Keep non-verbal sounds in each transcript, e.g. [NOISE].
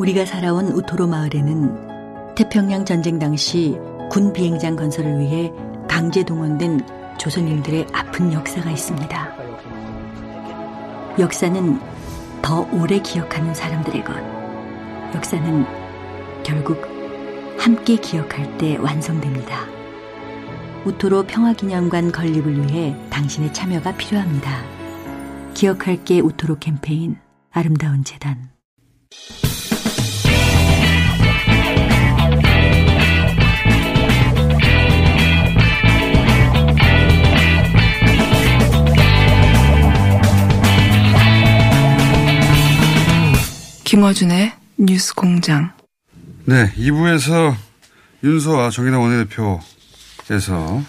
우리가 살아온 우토로 마을에는 태평양 전쟁 당시 군 비행장 건설을 위해 강제 동원된 조선인들의 아픈 역사가 있습니다. 역사는 더 오래 기억하는 사람들의 것. 역사는 결국 함께 기억할 때 완성됩니다. 우토로 평화기념관 건립을 위해 당신의 참여가 필요합니다. 기억할게 우토로 캠페인 아름다운 재단 김어준의 뉴스 공장. 네, 2부에서 윤소와 정의당 원내대표에서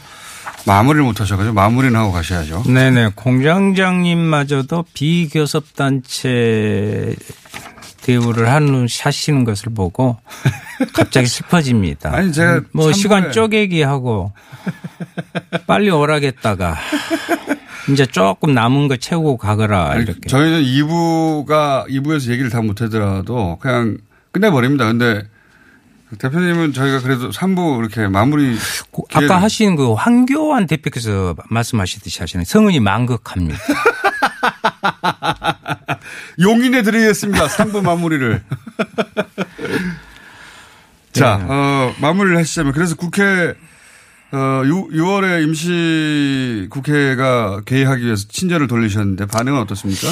마무리를 못 하셔가지고 마무리는 하고 가셔야죠. 네네. 공장장님마저도 비교섭단체 대우를 하는, 하시는 것을 보고 갑자기 [LAUGHS] 슬퍼집니다. 아니, 제가 뭐 참고에- 시간 쪼개기 하고 빨리 오라겠다가 이제 조금 남은 거 채우고 가거라 이렇게. 저희는 2부가 2부에서 얘기를 다 못하더라도 그냥 끝내버립니다. 근데 대표님은 저희가 그래도 3부 이렇게 마무리 아까 하신 그 황교안 대표께서 말씀하시듯이 하시는 성은이 망극합니다. [LAUGHS] 용인해 드리겠습니다. 3부 마무리를. [LAUGHS] 자, 네. 어, 마무리를 하시자면 그래서 국회 어, 6, 6월에 임시 국회가 개회하기 위해서 친절을 돌리셨는데 반응은 어떻습니까?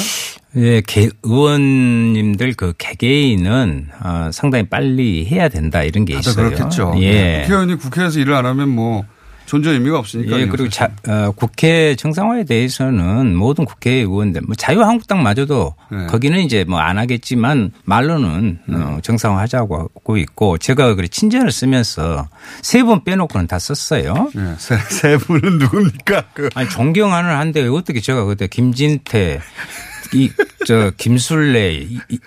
예, 개, 의원님들 그 개개인은 어, 상당히 빨리 해야 된다 이런 게 다들 있어요. 그렇겠죠. 예. 네, 국회의원이 국회에서 일을 안 하면 뭐 존재 의미가 없으니까. 예, 그리고 자, 어, 국회 정상화에 대해서는 모든 국회의원들, 뭐 자유한국당마저도 네. 거기는 이제 뭐 안 하겠지만 말로는 어, 정상화하자고 하고 있고 제가 그래 친전을 쓰면서 세 번 빼놓고는 다 썼어요. 네, 세, 세 분은 누굽니까? 그 아니 존경하는 한데 어떻게 제가 그때 김진태 이 저 김술래 이, 이,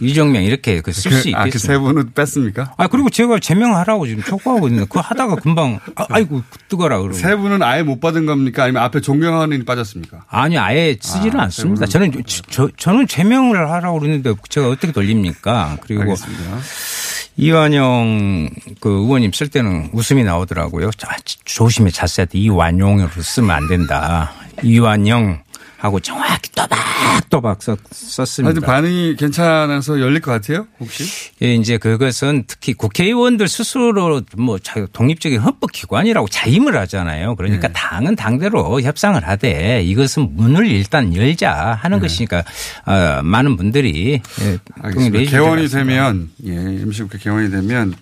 이정명 이렇게 그쓸수 그, 아, 그 있겠어요. 세 분은 뺐습니까? 아 그리고 제가 제명하라고 지금 촉구하고 있는데 그거 하다가 금방 아, 아이고 뜨거라 그러고. 세 분은 아예 못 받은 겁니까? 아니면 앞에 존경하는 이 빠졌습니까? 아니 아예 쓰지는 아, 않습니다. 저는 저, 저는 제명을 하라고 그러는데 제가 어떻게 돌립니까? 그리고 알겠습니다. 이완용 그 의원님 쓸 때는 웃음이 나오더라고요. 자, 조심해 돼. 이완용으로 쓰면 안 된다. 이완용 하고 정확히 또박또박 썼, 썼습니다. 반응이 괜찮아서 열릴 것 같아요? 혹시? 예, 이제 그것은 특히 국회의원들 스스로 뭐 자- 독립적인 헌법기관이라고 자임을 하잖아요. 그러니까 네. 당은 당대로 협상을 하되 이것은 문을 일단 열자 하는 것이니까 어, 많은 분들이 예, 알겠습니다. 개원이. 되면, 예, 임시국회 개원이 되면,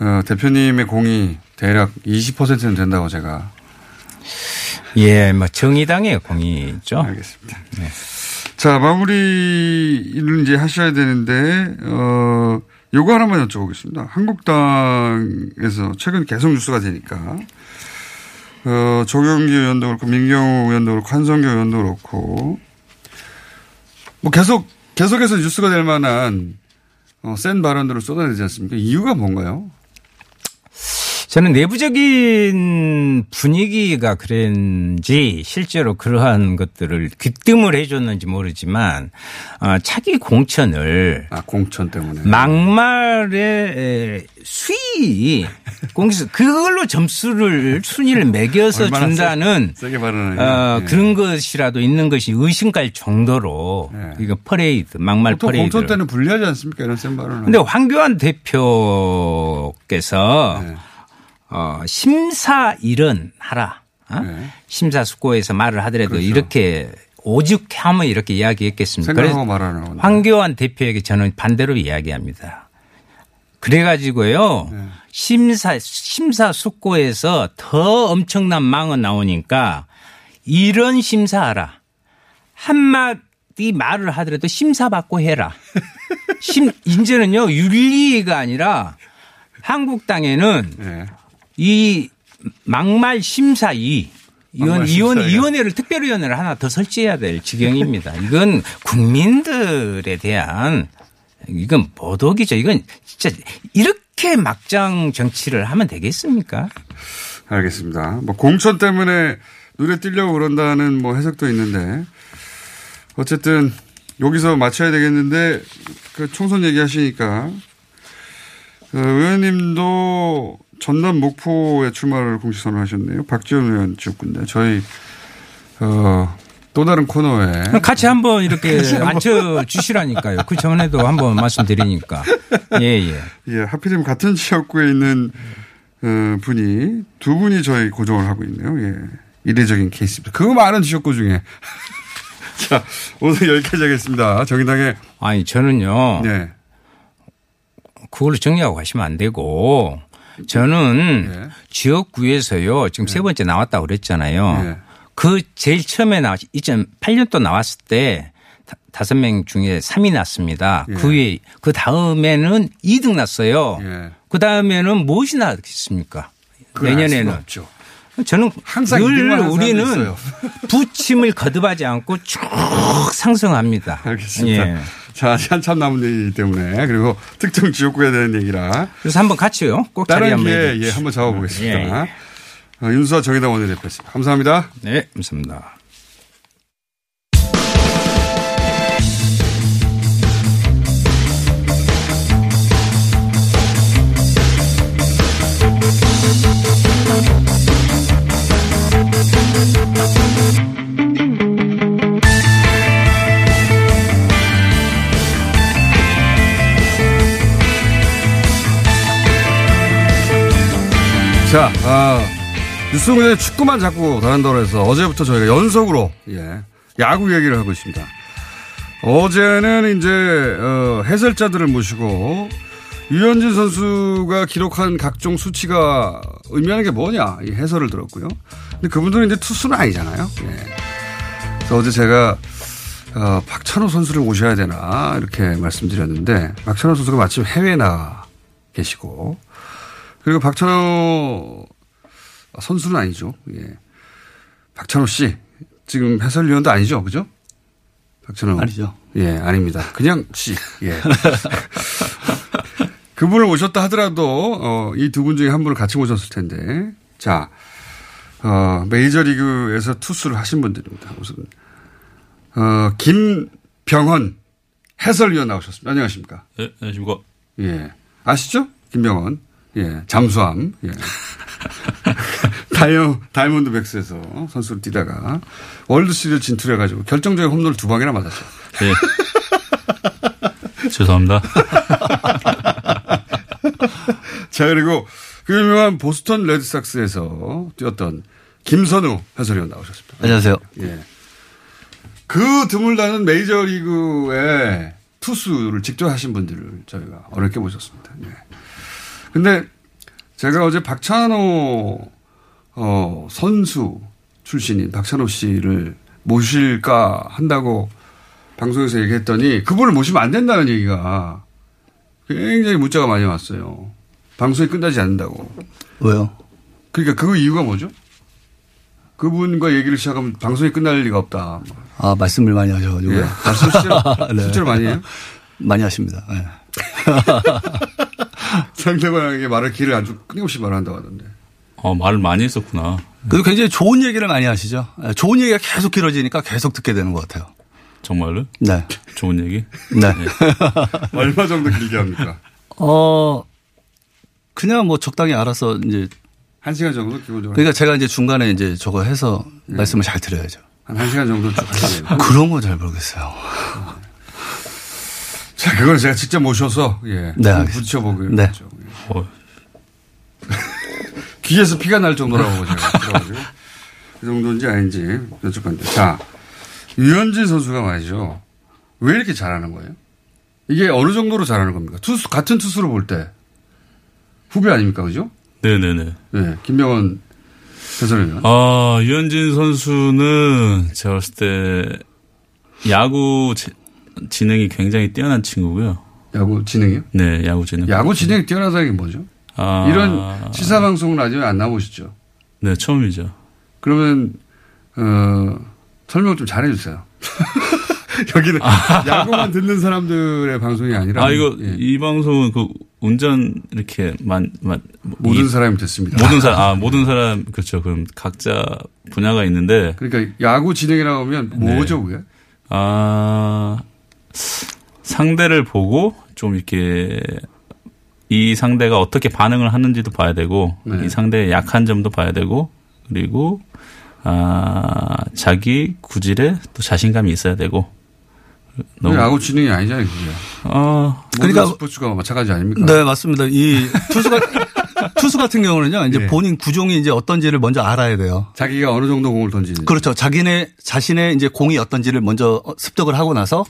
어, 대표님의 공이 대략 20%는 된다고 제가. 예, 뭐 정의당의 공이죠. 알겠습니다. 자, 마무리를 이제 하셔야 되는데, 어, 요거 하나만 여쭤보겠습니다. 한국당에서 최근 계속 뉴스가 되니까, 어, 조경기 의원도 그렇고, 민경호 의원도 그렇고, 한성교 의원도 그렇고, 뭐 계속, 계속해서 뉴스가 될 만한, 어, 센 발언들을 쏟아내지 않습니까? 이유가 뭔가요? 저는 내부적인 분위기가 그런지 실제로 그러한 것들을 귀뜸을 해줬는지 모르지만 어, 차기 공천을 아 공천 때문에 막말의 수위 공수 그걸로 점수를 순위를 매겨서 준다는 세- 어, 예. 그런 것이라도 있는 것이 의심갈 정도로 예. 이거 퍼레이드 막말 퍼레이드. 공천 때는 불리하지 않습니까 이런 센 발언은. 근데 황교안 대표께서 네. 어, 심사일은 하라. 어? 네. 심사숙고해서 말을 하더라도 그렇죠. 이렇게 오죽하면 이렇게 이야기했겠습니까? 그래서 말하는. 황교안 대표에게 저는 반대로 이야기합니다. 그래가지고요. 네. 심사, 심사숙고해서 더 엄청난 망은 나오니까 이런 심사하라. 한마디 말을 하더라도 심사받고 해라. 심, 이제는요, 윤리가 아니라 한국당에는 예. 이 막말 심사위 이원 막말 이원. 위원회를 특별위원회를 하나 더 설치해야 될 지경입니다. 이건 국민들에 대한 이건 모독이죠. 이건 진짜 이렇게 막장 정치를 하면 되겠습니까? 알겠습니다. 뭐 공천 때문에 눈에 띄려고 그런다는 뭐 해석도 있는데 어쨌든 여기서 맞춰야 되겠는데 그 총선 얘기하시니까 그 의원님도 전남 목포에 출마를 공식 선언하셨네요. 박지원 의원 지역군데 저희 어, 또 다른 코너에 같이 한번 이렇게 앉혀 주시라니까요. 그 전에도 한번 말씀드리니까. 예, 예. 예, 하필이면 같은 지역구에 있는 어, 분이 두 분이 저희 고정을 하고 있네요. 예. 이례적인 케이스입니다. 그 많은 지역구 중에. [LAUGHS] 자, 오늘 여기까지 하겠습니다. 정의당의. 아니, 저는요. 네. 그걸로 정리하고 가시면 안 되고 저는 네. 지역구에서요. 지금 세 번째 나왔다고 네. 그랬잖아요. 그 제일 처음에 나왔 2008년도 나왔을 때 다- 다섯 명 중에 3위 났습니다. 예. 그 위에 그 다음에는 2등 났어요. 예. 그 다음에는 무엇이 나겠습니까? 내년에는. 저는 항상 늘 우리는. 부침을 거듭하지 않고 쭉 상승합니다. [LAUGHS] 알겠습니다. 예. 자, 한참 남은 얘기이기 때문에 그리고 특정 지역구에 대한 얘기라 그래서 한번 같이요. 꼭 자리 다른 한번 기회에 해주십시오. 예, 한번 잡아보겠습니다. 예, 예. 어, 윤수아 정의당 원내대표였습니다. 감사합니다. 네, 감사합니다. 자, 아, 뉴스공장에 축구만 자꾸 다룬다고 해서 어제부터 저희가 연속으로, 예, 야구 얘기를 하고 있습니다. 어제는 이제, 어, 해설자들을 모시고, 유현진 선수가 기록한 각종 수치가 의미하는 게 뭐냐, 이 해설을 들었고요. 근데 그분들은 이제 투수는 아니잖아요. 예. 그래서 어제 제가, 어, 박찬호 선수를 모셔야 되나, 이렇게 말씀드렸는데, 박찬호 선수가 마침 해외에 나가 계시고, 그리고 박찬호 선수는 아니죠. 예. 박찬호 씨 지금 해설위원도 아니죠, 그죠? 박찬호 아니죠. 예, 아닙니다. 그냥 씨. 예. [LAUGHS] 그분을 모셨다 하더라도 어, 이 두 분 중에 한 분을 같이 모셨을 텐데, 자, 어, 메이저리그에서 투수를 하신 분들입니다. 우선 어, 김병헌 해설위원 나오셨습니다. 안녕하십니까? 네, 안녕하십니까. 예. 아시죠? 김병현. 예. 잠수함. 예. [LAUGHS] 다이어, 다이몬드 백스에서 선수를 뛰다가 월드 시리즈 진출해가지고 결정적인 홈런을 두 방이나 맞았죠. 예. 죄송합니다. [LAUGHS] 자, 그리고 그 유명한 보스턴 레드삭스에서 뛰었던 김선우 해설위원 나오셨습니다. 안녕하세요. 예. 그 드물다는 메이저리그의 투수를 직접 하신 분들을 저희가 어렵게 모셨습니다. 예. 근데 제가 어제 박찬호 어, 선수 출신인 박찬호 씨를 모실까 한다고 방송에서 얘기했더니 그분을 모시면 안 된다는 얘기가 굉장히 문자가 많이 왔어요. 방송이 끝나지 않는다고. 왜요? 그러니까 그 이유가 뭐죠? 그분과 얘기를 시작하면 방송이 끝날 리가 없다. 아, 말씀을 많이 하셔가지고. 예. 말씀 실제로, 실제로 많이 해요? 많이 하십니다. 예. [LAUGHS] 상대방에게 말할 기회를 아주 끊임없이 말한다고 하던데. 어, 말을 많이 했었구나. 그리고 굉장히 좋은 얘기를 많이 하시죠. 예, 좋은 얘기가 계속 길어지니까 계속 듣게 되는 것 같아요. 정말로? 네. 좋은 얘기? 네. [LAUGHS] 얼마 정도 길게 합니까? 어, 그냥 뭐 적당히 알아서 이제. 한 시간 정도 기본적으로. 그러니까 제가 이제 중간에 이제 저거 해서 말씀을 잘 드려야죠. 한 1시간 정도 쭉 하시네요. 그런 건잘 모르겠어요. 자, 그걸 제가 직접 모셔서, 예. 네, 한번 알겠습니다. 부딪혀보고. 네. 어, [LAUGHS] 귀에서 피가 날 정도라고 제가 들어가지고. 그 정도인지 아닌지 여쭤봤는데. 자, 유현진 선수가 말이죠. 왜 이렇게 잘하는 거예요? 이게 어느 정도로 잘하는 겁니까? 투수, 같은 투수로 볼 때. 후배 아닙니까? 그죠? 네네네. 네. 김병원 해설위원. 아, 유현진 선수는 제가 봤을 때 야구 지- 지능이 굉장히 뛰어난 친구고요. 야구 지능이요? 네, 야구 지능. 야구 진행이 뛰어나다는 게 뭐죠? 아, 이런 시사 방송 라디오에 안 나오시죠? 네, 처음이죠. 그러면, 어, 설명 좀 잘해 주세요. [LAUGHS] 여기는 야구만 듣는 사람들의 방송이 아니라. 아, 이거, 예. 이 방송은 그 운전 이렇게 만, 만, 모든 이- 사람이 듣습니다. 모든 사람, 아, [LAUGHS] 모든 사람, 그렇죠. 그럼 각자 분야가 있는데. 그러니까 야구 진행이라고 하면 뭐죠, 그게? 아, 상대를 보고 좀 이렇게 이 상대가 어떻게 반응을 하는지도 봐야 되고 네. 이 상대의 약한 점도 봐야 되고 그리고 아, 자기 구질에 또 자신감이 있어야 되고 너무 야구 진행이 아니잖아요, 그게. 어, 그러니까 스포츠가 마찬가지 아닙니까? 네, 맞습니다. 이 투수가, [LAUGHS] 투수 같은 경우는요, 이제 예. 본인 구종이 이제 어떤지를 먼저 알아야 돼요. 자기가 어느 정도 공을 던지는지. 그렇죠. 자기네, 자신의 이제 공이 어떤지를 먼저 습득을 하고 나서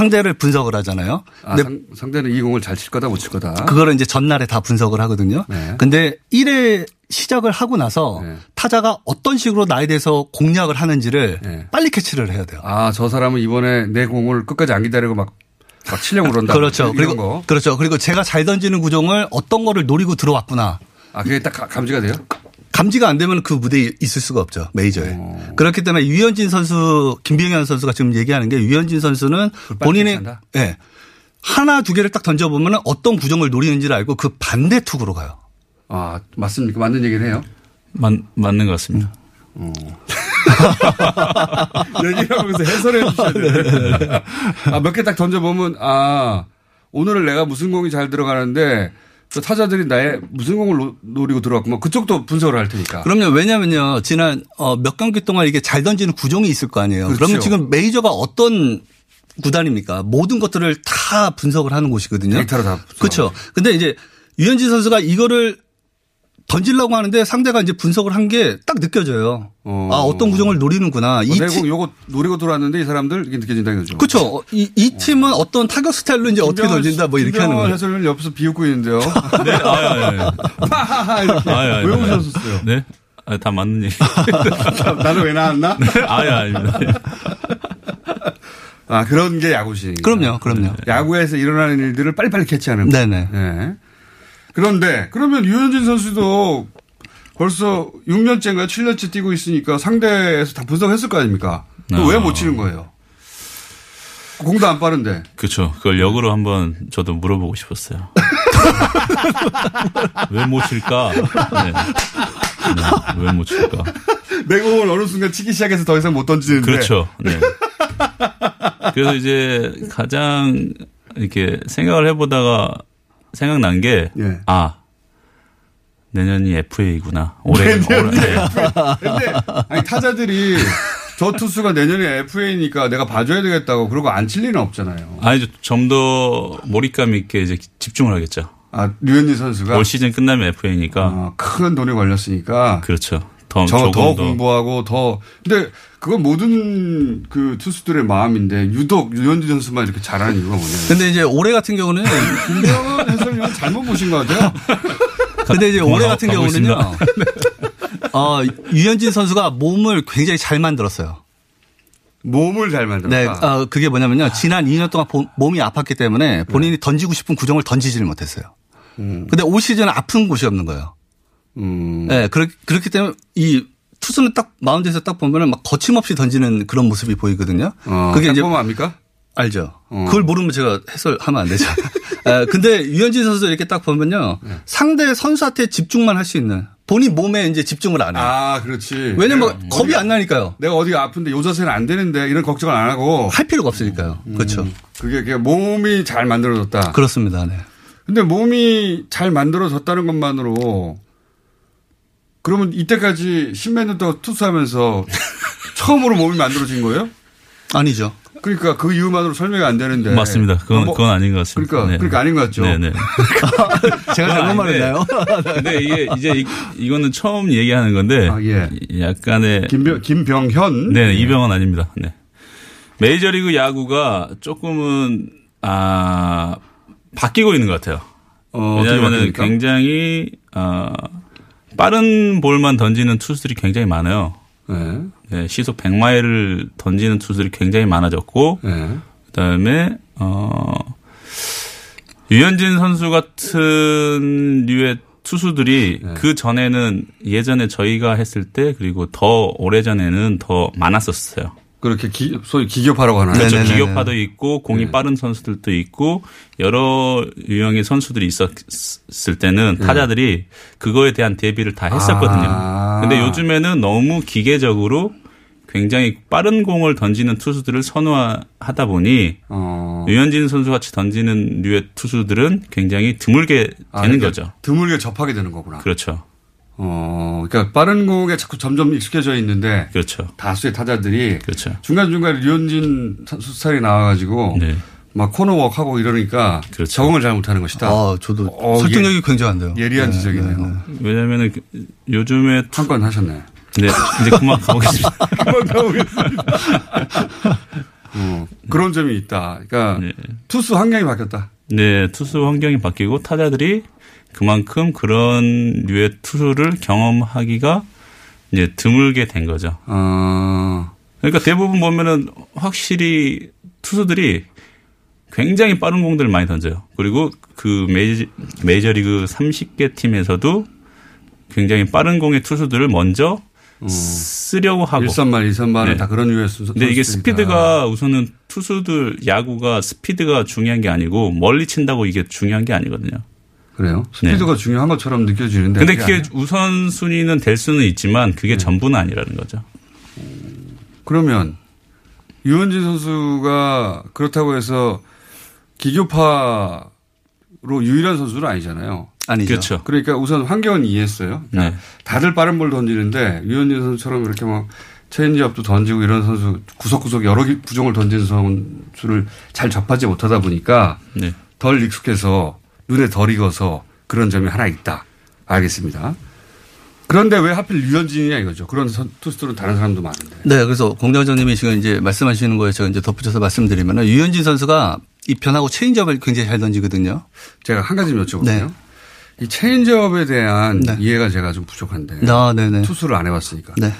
상대를 분석을 하잖아요. 아, 상, 상대는 이 공을 잘 칠 거다, 못 칠 거다. 그거를 이제 전날에 다 분석을 하거든요. 네. 근데 1회 시작을 하고 나서 타자가 어떤 식으로 나에 대해서 공략을 하는지를 네. 빨리 캐치를 해야 돼요. 아, 저 사람은 이번에 내 공을 끝까지 안 기다리고 막, 막 치려고 그런다. [LAUGHS] 그렇죠. 그리고 거. 그렇죠. 그리고 제가 잘 던지는 구종을 어떤 거를 노리고 들어왔구나. 아, 그게 딱 가- 감지가 돼요? 감지가 안 되면 그 무대에 있을 수가 없죠. 메이저에. 어. 그렇기 때문에 유현진 선수, 김병현 선수가 지금 얘기하는 게 유현진 선수는 본인의? 예. 하나 두 개를 딱 던져보면 어떤 구종을 노리는지를 알고 그 반대 투구로 가요. 아, 맞습니까? 맞는 얘기를 해요? 맞, 맞는 것 같습니다. [LAUGHS] 얘기를 하면서 해설해 주셔야 돼요. 아, 몇 개 딱 던져보면, 아, 오늘은 내가 무슨 공이 잘 들어가는데, 저 타자들이 나의 무슨 공을 노- 노리고 들어왔구만. 그쪽도 분석을 할 테니까. 그럼요. 왜냐면요. 지난 어, 몇 경기 동안 이게 잘 던지는 구종이 있을 거 아니에요. 그렇죠. 그러면 지금 메이저가 어떤 구단입니까? 모든 것들을 다 분석을 하는 곳이거든요. 데이터로 다 분석을 그렇죠. 근데 이제 유현진 선수가 이거를 던지려고 하는데 상대가 이제 분석을 한 게 딱 느껴져요. 아, 어떤 구종을 노리는구나. 이 어, 팀- 내공 요거 노리고 들어왔는데 이 사람들 이게 느껴진다는 거죠. 그렇죠. 이, 이 팀은 어 떤 타격 스타일로 이제 어떻게 던진다 뭐 이렇게 하는 거예요. 해설위원 옆에서 비웃고 있는데요. [LAUGHS] 네, 아, 아, 아, 하하하 이렇게. 아, 아, 왜 아, 웃으셨어요? 네? 아, 다 맞는 얘기. 나는 왜 나왔나? 아예 아닙니다. 아, 그런 게 야구시. 그럼요. 그럼요. 야구에서 일어나는 일들을 빨리빨리 캐치하는 거. 네네. 네. 그런데 그러면 유현진 선수도 벌써 6년째인가 7년째 뛰고 있으니까 상대에서 다 분석했을 거 아닙니까? 아. 왜못 치는 거예요? 공도 안 빠른데. 그렇죠. 그걸 역으로 한번 저도 물어보고 싶었어요. [LAUGHS] 왜 못 칠까? 네. 네, 왜못 칠까? 내 공을 어느 순간 치기 시작해서 더 이상 못 던지는데. 그렇죠. 네. 그래서 이제 가장 이렇게 생각을 해보다가 생각난 게, 예. 아, 내년이 FA구나. 올해, 내년이 올해 네. 근데 아니 타자들이 저 투수가 내년에 FA니까 내가 봐줘야 되겠다고 그러고 안 칠 리는 없잖아요. 아니, 좀 더 몰입감 있게 이제 집중을 하겠죠. 아, 류현진 선수가 올 시즌 끝나면 FA니까. 큰 돈이 걸렸으니까. 그렇죠. 더, 저, 더 더. 공부하고 더. 근데 그건 모든 그 투수들의 마음인데 유독 유현진 선수만 이렇게 잘하는 이유가 뭐냐면. 근데 이제 올해 같은 경우는 [LAUGHS] 김병헌 해설위원 잘못 보신 것 같아요. 근데 이제 올해 같은 경우는요. [LAUGHS] 어, 유현진 선수가 몸을 굉장히 잘 만들었어요. 몸을 잘 만들었다. 네, 어, 그게 뭐냐면요. 지난 2년 동안 보- 몸이 아팠기 때문에 본인이 던지고 싶은 구종을 던지지를 못했어요. 근데 올 시즌은 아픈 곳이 없는 거예요. 음. 네, 그렇, 그렇기 때문에 이 투수는 딱 마운드에서 딱 보면은 막 거침없이 던지는 그런 모습이 보이거든요. 어, 그게 딱 이제 압니까? 알죠. 그걸 모르면 제가 해설하면 안 되죠. [LAUGHS] 아, 근데 유현진 선수 이렇게 딱 보면요. 상대 선수한테 집중만 할 수 있는 본인 몸에 이제 집중을 안 해요. 아, 그렇지. 왜냐면 내가 겁이 안 나니까요. 내가 어디가 아픈데 요 자세는 안 되는데 이런 걱정을 안 하고 할 필요가 없으니까요. 그렇죠. 그게 그냥 몸이 잘 만들어졌다. 그렇습니다. 네. 근데 몸이 잘 만들어졌다는 것만으로 그러면 이때까지 십몇 년 동안 투수하면서 [LAUGHS] 처음으로 몸이 만들어진 거예요? 아니죠. 그러니까 그 이유만으로 설명이 안 되는데. 맞습니다. 그건, 뭐- 그건 아닌 것 같습니다. 그러니까, 네. 그러니까 아닌 것 같죠. 네네. [LAUGHS] 제가 잘못 말했나요? [LAUGHS] 근데 이게 이제 이, 이거는 처음 얘기하는 건데 약간의 김병, 김병현 네, 이병헌 아닙니다. 네. 메이저리그 야구가 조금은 아 바뀌고 있는 것 같아요. 어, 왜냐하면? 굉장히 아 빠른 볼만 던지는 투수들이 굉장히 많아요. 네. 네, 시속 100마일을 던지는 투수들이 굉장히 많아졌고 네. 그다음에 어 유현진 선수 같은 류의 투수들이 네. 그 전에는 예전에 저희가 했을 때 그리고 더 오래 전에는 더 많았었어요. 그렇게 기, 소위 기교파라고 하나요? 그렇죠. 네네네. 기교파도 있고 공이 빠른 선수들도 있고 여러 유형의 선수들이 있었을 때는 네. 타자들이 그거에 대한 대비를 다 했었거든요. 아. 근데 요즘에는 너무 기계적으로 굉장히 빠른 공을 던지는 투수들을 선호하다 보니 어. 유현진 선수 같이 던지는 류의 투수들은 굉장히 드물게 아, 되는 그러니까 거죠. 드물게 접하게 되는 거구나. 그렇죠. 어, 그러니까 빠른 공에 자꾸 점점 익숙해져 있는데 그렇죠. 다수의 타자들이 그렇죠. 중간중간에 류현진 선수 스타일이 나와가지고 네. 막 코너워크 하고 이러니까 그렇죠. 적응을 잘 못하는 것이다. 아, 저도 어, 설득력이 예- 굉장한데요. 예리한 네, 지적이네요. 네, 네. 왜냐면은 그 요즘에 한 건 하셨네. 네, 이제 그만 가보겠습니다. [LAUGHS] 그만 가보겠습니다. 어, 그런 점이 있다. 그러니까 투수 환경이 바뀌었다. 네, 투수 환경이 바뀌고 타자들이 그만큼 그런 류의 투수를 경험하기가 이제 드물게 된 거죠. 어, 그러니까 대부분 보면은 확실히 투수들이 굉장히 빠른 공들을 많이 던져요. 그리고 그 메이저, 메이저리그 30개 팀에서도 굉장히 빠른 공의 투수들을 먼저 쓰려고 하고. 1선말, 2선말은 네. 다 그런 유의 선수. 근데 이게. 스피드가 우선은 투수들 야구가 스피드가 중요한 게 아니고 멀리 친다고 이게 중요한 게 아니거든요. 그래요? 스피드가 중요한 것처럼 느껴지는데. 네. 근데 그게 그게 우선 순위는 될 수는 있지만 그게 전부는 아니라는 거죠. 그러면 유현진 선수가 그렇다고 해서 기교파로 유일한 선수는 아니잖아요. 아니죠. 그렇죠. 그러니까 우선 환경은 이해했어요. 그러니까 네. 다들 빠른 볼 던지는데 유현진 선수처럼 이렇게 막 체인지업도 던지고 이런 선수 구석구석 여러 기- 구종을 던지는 선수를 잘 접하지 못하다 보니까 네. 덜 익숙해서 눈에 덜 익어서 그런 점이 하나 있다. 알겠습니다. 그런데 왜 하필 유현진이냐 이거죠. 그런 선- 투수들은 다른 사람도 많은데. 네, 그래서 공장장님이 지금 이제 말씀하시는 거에 제가 이제 덧붙여서 말씀드리면 유현진 선수가 이 변하고 체인지업을 굉장히 잘 던지거든요. 제가 한 가지 여쭤볼게요. 네. 이 체인지업에 대한 네. 이해가 제가 좀 부족한데. 아, 네네. 투수를 안 해봤으니까. 네.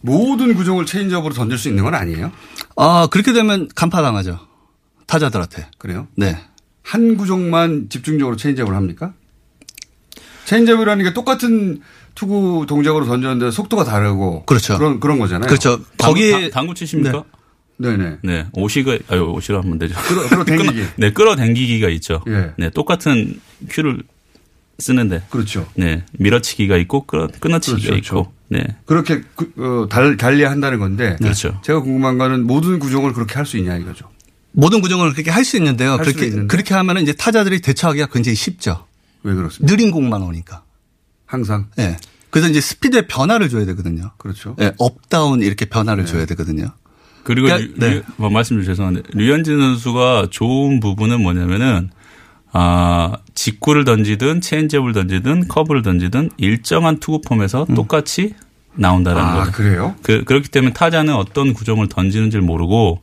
모든 구종을 체인지업으로 던질 수 있는 건 아니에요? 아, 그렇게 되면 간파당하죠. 타자들한테. 그래요? 네. 한 구종만 집중적으로 체인지업을 합니까? 체인지업이라는 게 똑같은 투구 동작으로 던졌는데 속도가 다르고 그렇죠. 그런 그런 거잖아요. 그렇죠. 거기에 거기에 당구 치십니까? 네, 네. 네. 오시가 아유 오시라 하면 되죠. 끌어- 끌어당기기. [LAUGHS] 네, 끌어 당기기가 있죠. 예. 네, 똑같은 큐를 쓰는데. 그렇죠. 네, 밀어치기가 있고 끌어 끊어치기가 그렇죠, 있고. 네. 그렇게 그, 어, 달, 달리 한다는 건데 그렇죠. 제가 궁금한 거는 모든 구종을 그렇게 할 수 있냐 이거죠. 모든 구종을 그렇게 할 수 있는데요. 할 그렇게 있는데. 그렇게 하면은 이제 타자들이 대처하기가 굉장히 쉽죠. 왜 그렇습니까? 느린 공만 오니까. 항상. 예. 그래서 이제 스피드에 변화를 줘야 되거든요. 그렇죠. 예, 업다운 이렇게 변화를 줘야 되거든요. 그리고 그러니까, 류, 네. 류- 뭐 말씀 좀 죄송한데 류현진 선수가 좋은 부분은 뭐냐면은 아 직구를 던지든 체인지업을 던지든 커브를 던지든 일정한 투구 폼에서 똑같이 나온다라는 아, 거죠. 그래요? 그, 그렇기 때문에 타자는 어떤 구종을 던지는지 를 모르고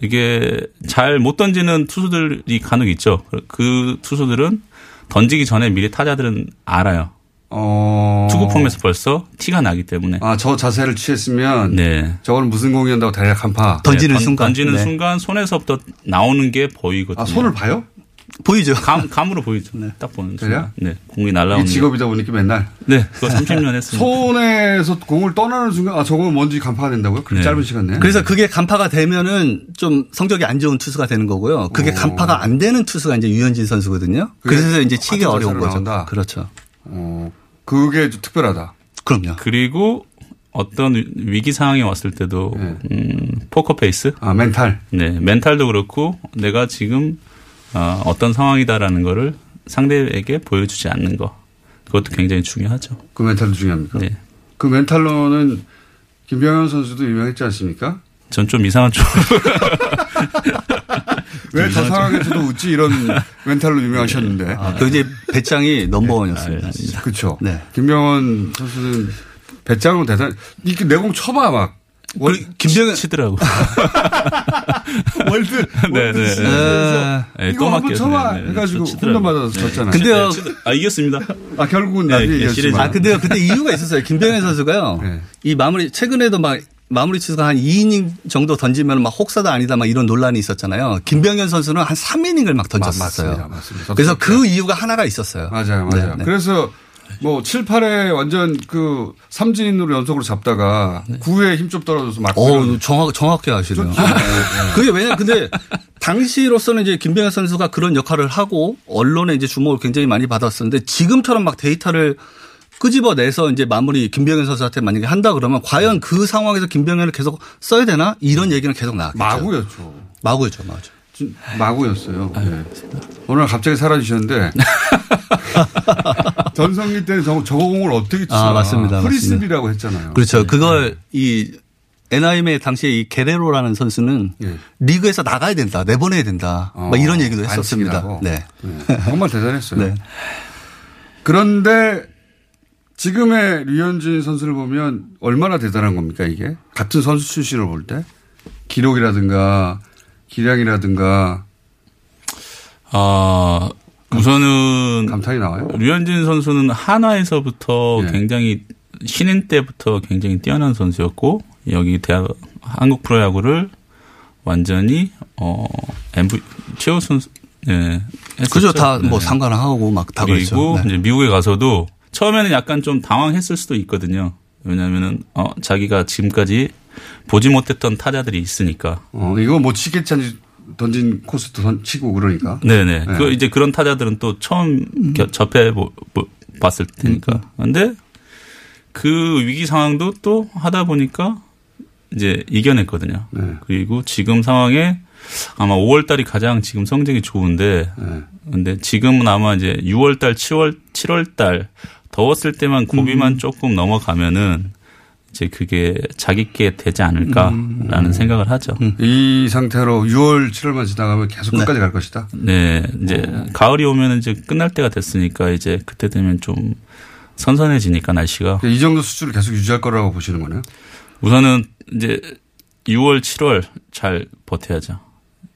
이게 잘 못 던지는 투수들이 간혹 있죠. 그- 그 투수들은 던지기 전에 미리 타자들은 알아요. 어. 투구 폼에서 벌써 티가 나기 때문에. 아, 저 자세를 취했으면 네. 저거는 무슨 공이었다고 대략 간파. 던지는 네, 던- 순간. 던지는 네. 순간 손에서부터 나오는 게 보이거든요. 아, 손을 봐요? 보이죠. 감, 감으로 보이죠. 딱 보는 순간. 네. 공이 날라오는. 이 직업이다 보니까 맨날. 네. 그거 30년 [LAUGHS] 했습니다. 손에서 공을 떠나는 순간 아 저거 먼지 간파가 된다고요? 그렇게 네. 짧은 시간 내에? 그래서 그게 간파가 되면은 좀 성적이 안 좋은 투수가 되는 거고요. 그게 간파가 안 되는 투수가 이제 유현진 선수거든요. 그래서 이제 치기 화투 어려운 거죠. 나온다? 그렇죠. 어, 그게 좀 특별하다. 그럼요. 그리고 어떤 위- 위기 상황이 왔을 때도 네. 음, 포커 페이스, 아 멘탈. 네 멘탈도 그렇고 내가 지금 어, 어떤 상황이다라는 거를 상대에게 보여주지 않는 거 그것도 굉장히 중요하죠. 그 멘탈도 중요합니까? 네, 그 멘탈로는 김병현 선수도 유명했지 않습니까? 전 좀 이상한 쪽. [LAUGHS] 왜저 이상하죠. 상황에서도 웃지 이런 멘탈로 유명하셨는데. 아, 그 이제 배짱이 넘버원이었습니다. 그렇죠. 네. 김병현 선수는 배짱은 대단. 이렇게 내공 쳐봐 막. 월, 김병현 치더라고. [LAUGHS] 월드. 네, 네. 에, 네, 이거 또 한번 쳐봐 네, 네. 해가지고. 홈런 받아서 졌잖아요. 근데요. 네, 아 이겼습니다. 아 결국은 네, 네. 시리즈. 아, 근데요. 그때 이유가 있었어요. 김병현 선수가요. 네. 이 마무리, 최근에도 막 마무리 투수가 한 2이닝 정도 던지면 막 혹사도 아니다 막 이런 논란이 있었잖아요. 김병현 선수는 한 3이닝을 막 던졌었어요. 맞습니다. 맞습니다. 그래서 그 이유가 하나가 있었어요. 맞아요, 맞아요. 네, 네. 그래서 뭐 7, 8회 완전 그 삼진으로 연속으로 잡다가 9회에 힘 좀 떨어져서 막. 어, 정확, 정확히 아시네요. 그게 왜냐, 근데 당시로서는 이제 김병현 선수가 그런 역할을 하고 언론에 이제 주목을 굉장히 많이 받았었는데 지금처럼 막 데이터를 끄집어내서 이제 마무리 김병현 선수한테 만약에 한다 그러면 과연 그 상황에서 김병현을 계속 써야 되나 이런 얘기는 계속 나왔죠. 마구였죠. 마구였죠, 맞아. 진- 마구였어요. 네. 오늘 갑자기 사라지셨는데 [LAUGHS] 전성기 때는 저, 저거 공을 어떻게 치나 아, 맞습니다. 프리스비라고 했잖아요. 그렇죠. 그걸 이 NIM의 당시에 이 게레로라는 선수는 예. 리그에서 나가야 된다, 내보내야 된다, 어, 막 이런 얘기도 했었습니다. 네. 네. 정말 대단했어요. 네. 그런데 지금의 류현진 선수를 보면 얼마나 대단한 겁니까 이게 같은 선수 출신을 볼때 기록이라든가 기량이라든가 아 우선은 감탄이 나와요. 류현진 선수는 한화에서부터 예. 굉장히 신인 때부터 굉장히 뛰어난 선수였고 여기 대학 한국 프로야구를 완전히 어 MV 최우 선수 네, 했었죠. 그죠. 다뭐 네. 상관하고 막 다. 그리고 네. 이제 미국에 가서도 처음에는 약간 좀 당황했을 수도 있거든요. 왜냐하면은 어 자기가 지금까지 보지 못했던 타자들이 있으니까. 어, 이거 뭐 치겠지 던진 코스도 던- 치고 그러니까. 네네. 네. 그 이제 그런 타자들은 또 처음 겨- 접해 보, 보- 봤을 테니까. 근데 그 위기 상황도 또 하다 보니까 이제 이겨냈거든요. 네. 그리고 지금 상황에 아마 5월 달이 가장 지금 성적이 좋은데 네. 근데 지금은 아마 이제 6월 달, 7월 7월 달 더웠을 때만 고비만 조금 넘어가면은 이제 그게 자기께 되지 않을까라는 생각을 하죠. 이 상태로 6월, 7월만 지나가면 계속 끝까지 갈 것이다. 네, 이제 가을이 오면 이제 끝날 때가 됐으니까 이제 그때 되면 좀 선선해지니까 날씨가 이 정도 수준을 계속 유지할 거라고 보시는 거네요. 우선은 이제 6월, 7월 잘 버텨야죠.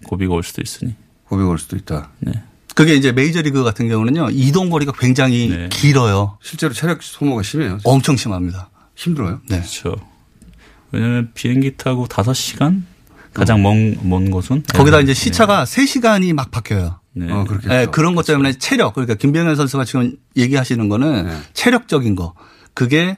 고비가 올 수도 있으니. 고비가 올 수도 있다. 네. 그게 이제 메이저리그 같은 경우는요 이동 거리가 굉장히 네. 길어요. 실제로 체력 소모가 심해요. 엄청 심합니다. 힘들어요. 네. 그렇죠. 왜냐면 비행기 타고 5시간 가장 먼, 먼 곳은 거기다 네. 이제 시차가 3시간이 막 바뀌어요. 네. 어, 그렇겠죠. 네, 그런 것 때문에 체력 그러니까 김병현 선수가 지금 얘기하시는 거는 네. 체력적인 거 그게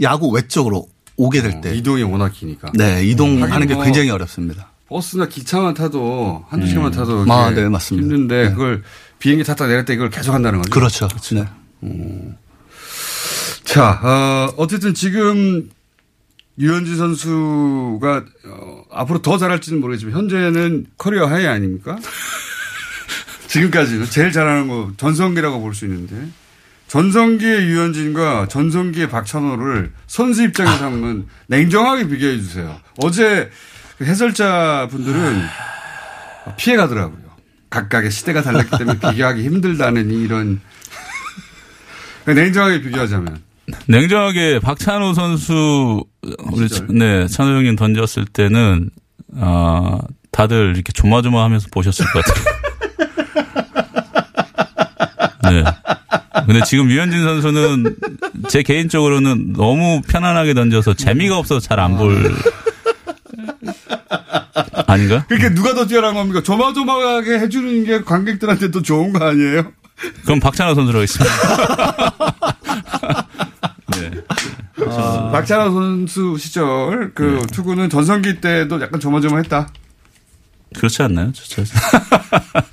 야구 외적으로 오게 될 때. 이동이 워낙 기니까. 네, 이동하는 하긴 게뭐 굉장히 어렵습니다. 버스나 기차만 타도 한두 시간만 타도 아, 네, 맞습니다. 힘든데 네. 그걸 비행기 탔다 내릴 때 이걸 계속 한다는 거죠. 그렇죠. 네. 자, 어, 어쨌든 지금 류현진 선수가 어, 앞으로 더 잘할지는 모르겠지만 현재는 커리어 하이 아닙니까? [LAUGHS] 지금까지는 제일 잘하는 거 전성기라고 볼 수 있는데 전성기의 류현진과 전성기의 박찬호를 선수 입장에서 [LAUGHS] 하면 냉정하게 비교해 주세요. 어제 그 해설자 분들은 피해 가더라고요. 각각의 시대가 달랐기 때문에 [LAUGHS] 비교하기 힘들다는 이런 냉정하게 비교하자면 냉정하게 박찬호 선수 우리 시절. 네 찬호 형님 던졌을 때는 아 다들 이렇게 조마조마하면서 보셨을 것 같아요. [LAUGHS] 네. 근데 지금 유현진 선수는 제 개인적으로는 너무 편안하게 던져서 재미가 없어서 잘 안 볼. 아닌가? 그렇게 누가 더 뛰어난 겁니까? 조마조마하게 해주는 게 관객들한테 더 좋은 거 아니에요? 그럼 박찬호 선수로 하겠습니다. [LAUGHS] 네. 아, 박찬호 선수 시절 그 투구는 전성기 때도 약간 조마조마했다. 그렇지 않나요? 저, 저. [LAUGHS]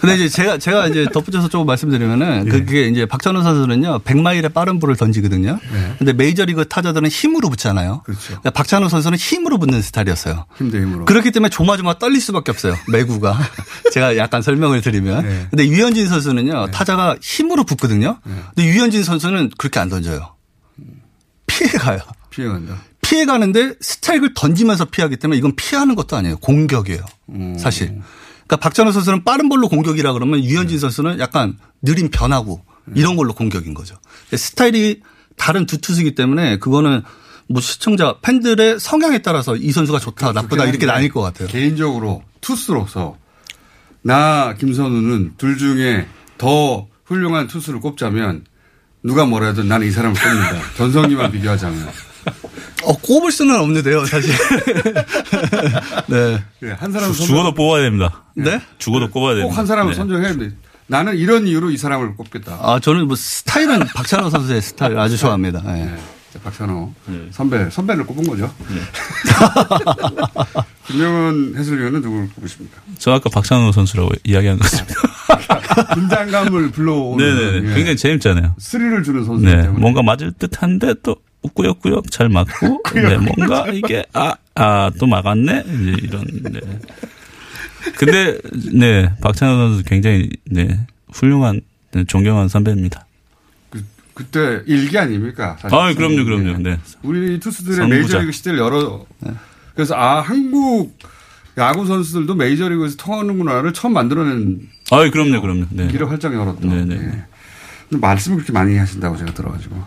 근데 이제 제가 제가 이제 덧붙여서 조금 말씀드리면은 예. 그게 이제 박찬호 선수는요 100마일의 빠른 볼을 던지거든요. 네. 근데 메이저리그 타자들은 힘으로 붙잖아요. 그렇죠. 박찬호 선수는 힘으로 붙는 스타일이었어요. 힘대 힘으로. 그렇기 때문에 조마조마 떨릴 수밖에 없어요. 매구가. [LAUGHS] 제가 약간 설명을 드리면. 네. 근데 유현진 선수는요 타자가 힘으로 붙거든요. 근데 유현진 선수는 그렇게 안 던져요. 피해가요. 피해간다. 피해가는데 스트라이크를 던지면서 피하기 때문에 이건 피하는 것도 아니에요. 공격이에요. 음. 사실. 그러니까 박찬호 선수는 빠른 볼로 공격이라 그러면 유현진 선수는 약간 느린 변하고 이런 걸로 공격인 거죠. 스타일이 다른 두 투수이기 때문에 그거는 뭐 시청자 팬들의 성향에 따라서 이 선수가 좋다 나쁘다 이렇게 나뉠 것 같아요. 개인적으로 투수로서 나 김선우는 둘 중에 더 훌륭한 투수를 꼽자면 누가 뭐라 해도 나는 이 사람을 꼽는다. [LAUGHS] 전성기만 비교하자면. 어, 꼽을 수는 없는데요, 사실. [LAUGHS] 네. 그래, 한 사람 주- 죽어도 뽑아야 됩니다. 네? 죽어도 꼽아야 됩니다. 꼭 한 사람을 네. 선정해야 돼. 나는 이런 이유로 이 사람을 꼽겠다. 아, 저는 뭐 스타일은 박찬호 선수의 스타일 아주 좋아합니다. 네. 네. 박찬호 선배 선배를 꼽은 거죠. [LAUGHS] 김명은 해설위원은 누구를 꼽으십니까? 저 아까 박찬호 선수라고 이야기한 것 같습니다. [LAUGHS] 긴장감을 불러오는 네네네. 예. 굉장히 재밌잖아요. 스릴을 주는 선수이기 네. 때문에 뭔가 맞을 듯 한데 또 꾸역꾸역 잘 맞고, [LAUGHS] 네. 뭔가 이게, 아, 아, 또 막았네? 이제 이런, 네. 근데, 네. 박찬호 선수 굉장히, 네. 훌륭한, 네, 존경하는 선배입니다. 그때 일기 아닙니까? 사실. 아, 그럼요, 그럼요. 네. 우리 투수들의. 메이저리그 시대를 열어. 그래서 아 한국 야구 선수들도 메이저리그에서 통하는구나를 처음 만들어낸 아, 그럼요, 그럼요. 네. 길을 활짝 열었다. 네네. 예. 근데 말씀을 그렇게 많이 하신다고 제가 들어가지고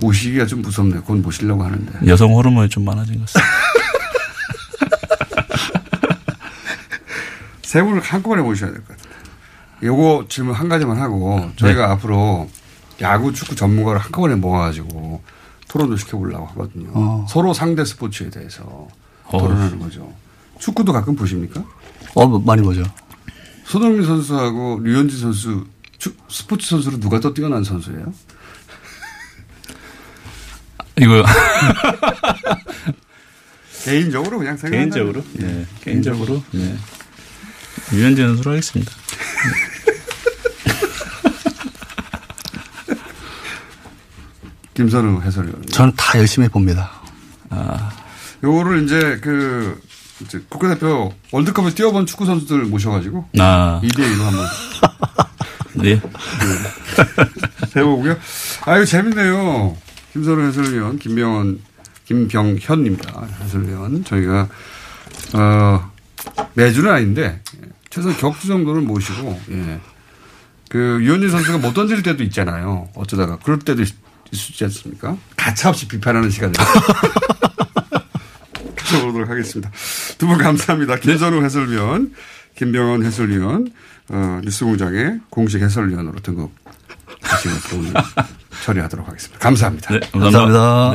모시기가 좀 무섭네요. 곧 모시려고 하는데. 여성 호르몬이 좀 많아진 것 같습니다. [LAUGHS] 세 분을 한꺼번에 모셔야 될 것 같아요. 요거 질문 한 가지만 하고 저희가 앞으로 야구 축구 전문가를 한꺼번에 모아가지고 토론도 시켜보려고 하거든요. 어. 서로 상대 스포츠에 대해서 토론하는 거죠. 축구도 가끔 보십니까? 어, 뭐 많이 보죠. 손흥민 선수하고 류현진 선수 축- 스포츠 선수로 누가 더 뛰어난 선수예요? [LAUGHS] 이거. [LAUGHS] 개인적으로 그냥 생각 개인적으로? 네. 개인적으로? 네. 유현진 선수로 하겠습니다. [LAUGHS] 김선우 해설위원. 저는 다 열심히 봅니다. 요거를 이제 그 이제 국가대표 월드컵에 뛰어본 축구 선수들 모셔가지고 아. 2대 1로 한번 [LAUGHS] 네. 해보고요. 아유 재밌네요. 김선우 해설위원, 김병원, 김병현입니다. 해설위원 저희가 어 매주는 아닌데 최소 격주 정도는 모시고 예. 그 류현진 선수가 못 던질 때도 있잖아요. 어쩌다가 그럴 때도 있, 있지 않습니까? 가차없이 비판하는 시간을 [LAUGHS] 가져보도록 하겠습니다. 두 분 감사합니다. 김선우 해설위원, 김병현 해설위원, 어, 뉴스공장의 공식 해설위원으로 것으로 오늘 [LAUGHS] 처리하도록 하겠습니다. 감사합니다. 네, 감사합니다.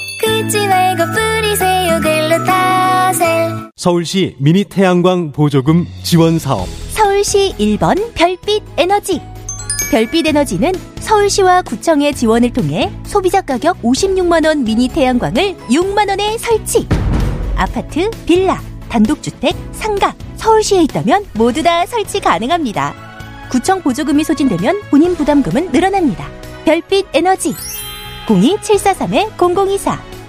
긁지 말고 뿌리세요 글루타셀 서울시 미니 태양광 보조금 지원 사업. 서울시 1번 별빛 에너지. 별빛 에너지는 서울시와 구청의 지원을 통해 소비자 가격 56만원 미니 태양광을 6만원에 설치. 아파트, 빌라, 단독주택, 상가, 서울시에 있다면 모두 다 설치 가능합니다. 구청 보조금이 소진되면 본인 부담금은 늘어납니다. 별빛 에너지 02743-0024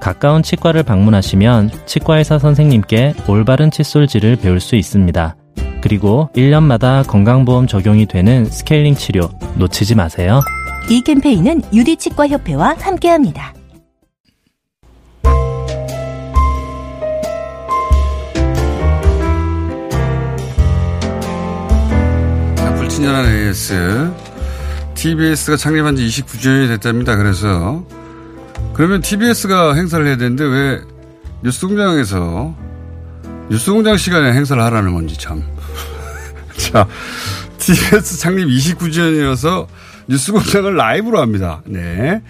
가까운 치과를 방문하시면 치과의사 선생님께 올바른 칫솔질을 배울 수 있습니다. 그리고 1년마다 건강보험 적용이 되는 스케일링 치료 놓치지 마세요. 이 캠페인은 유디치과협회와 함께합니다. 자, 불친절한 AS. TBS가 창립한 지 29주년이 됐답니다. 그래서 그러면 TBS가 행사를 해야 되는데 왜 뉴스공장에서 뉴스공장 시간에 행사를 하라는 건지 참. [LAUGHS] 자, TBS 창립 29주년이어서 뉴스공장을 라이브로 합니다. 네.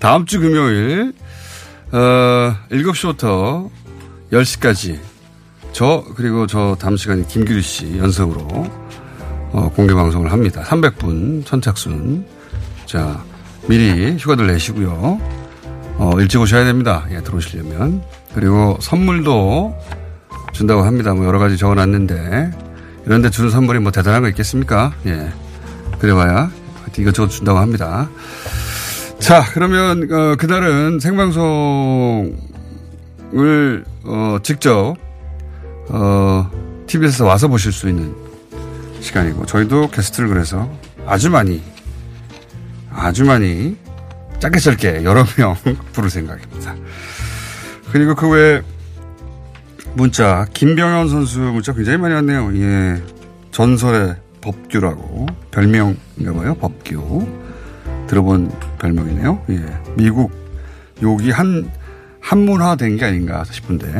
다음 주 금요일, 어, 7시부터 10시까지 저, 그리고 저 다음 시간에 김규리 씨 연속으로 어, 공개 방송을 합니다. 300분 선착순. 자, 미리 휴가들 내시고요. 어, 일찍 오셔야 됩니다. 예, 들어오시려면. 그리고 선물도 준다고 합니다. 뭐 여러 가지 적어놨는데 이런데 주는 선물이 뭐 대단한 거 있겠습니까? 예. 그래봐야 이것저것 준다고 합니다. 자, 그러면 어, 그날은 생방송을 어, 직접 어, TBS에서 와서 보실 수 있는 시간이고 저희도 게스트를 그래서 아주 많이 아주 많이 짧게 짧게 여러 명 [LAUGHS] 부를 생각입니다. 그리고 그 외에 문자 김병현 선수 문자 굉장히 많이 왔네요. 예, 전설의 법규라고 별명인가 봐요. 법규 들어본 별명이네요. 예, 미국 욕이 한 한문화된 게 아닌가 싶은데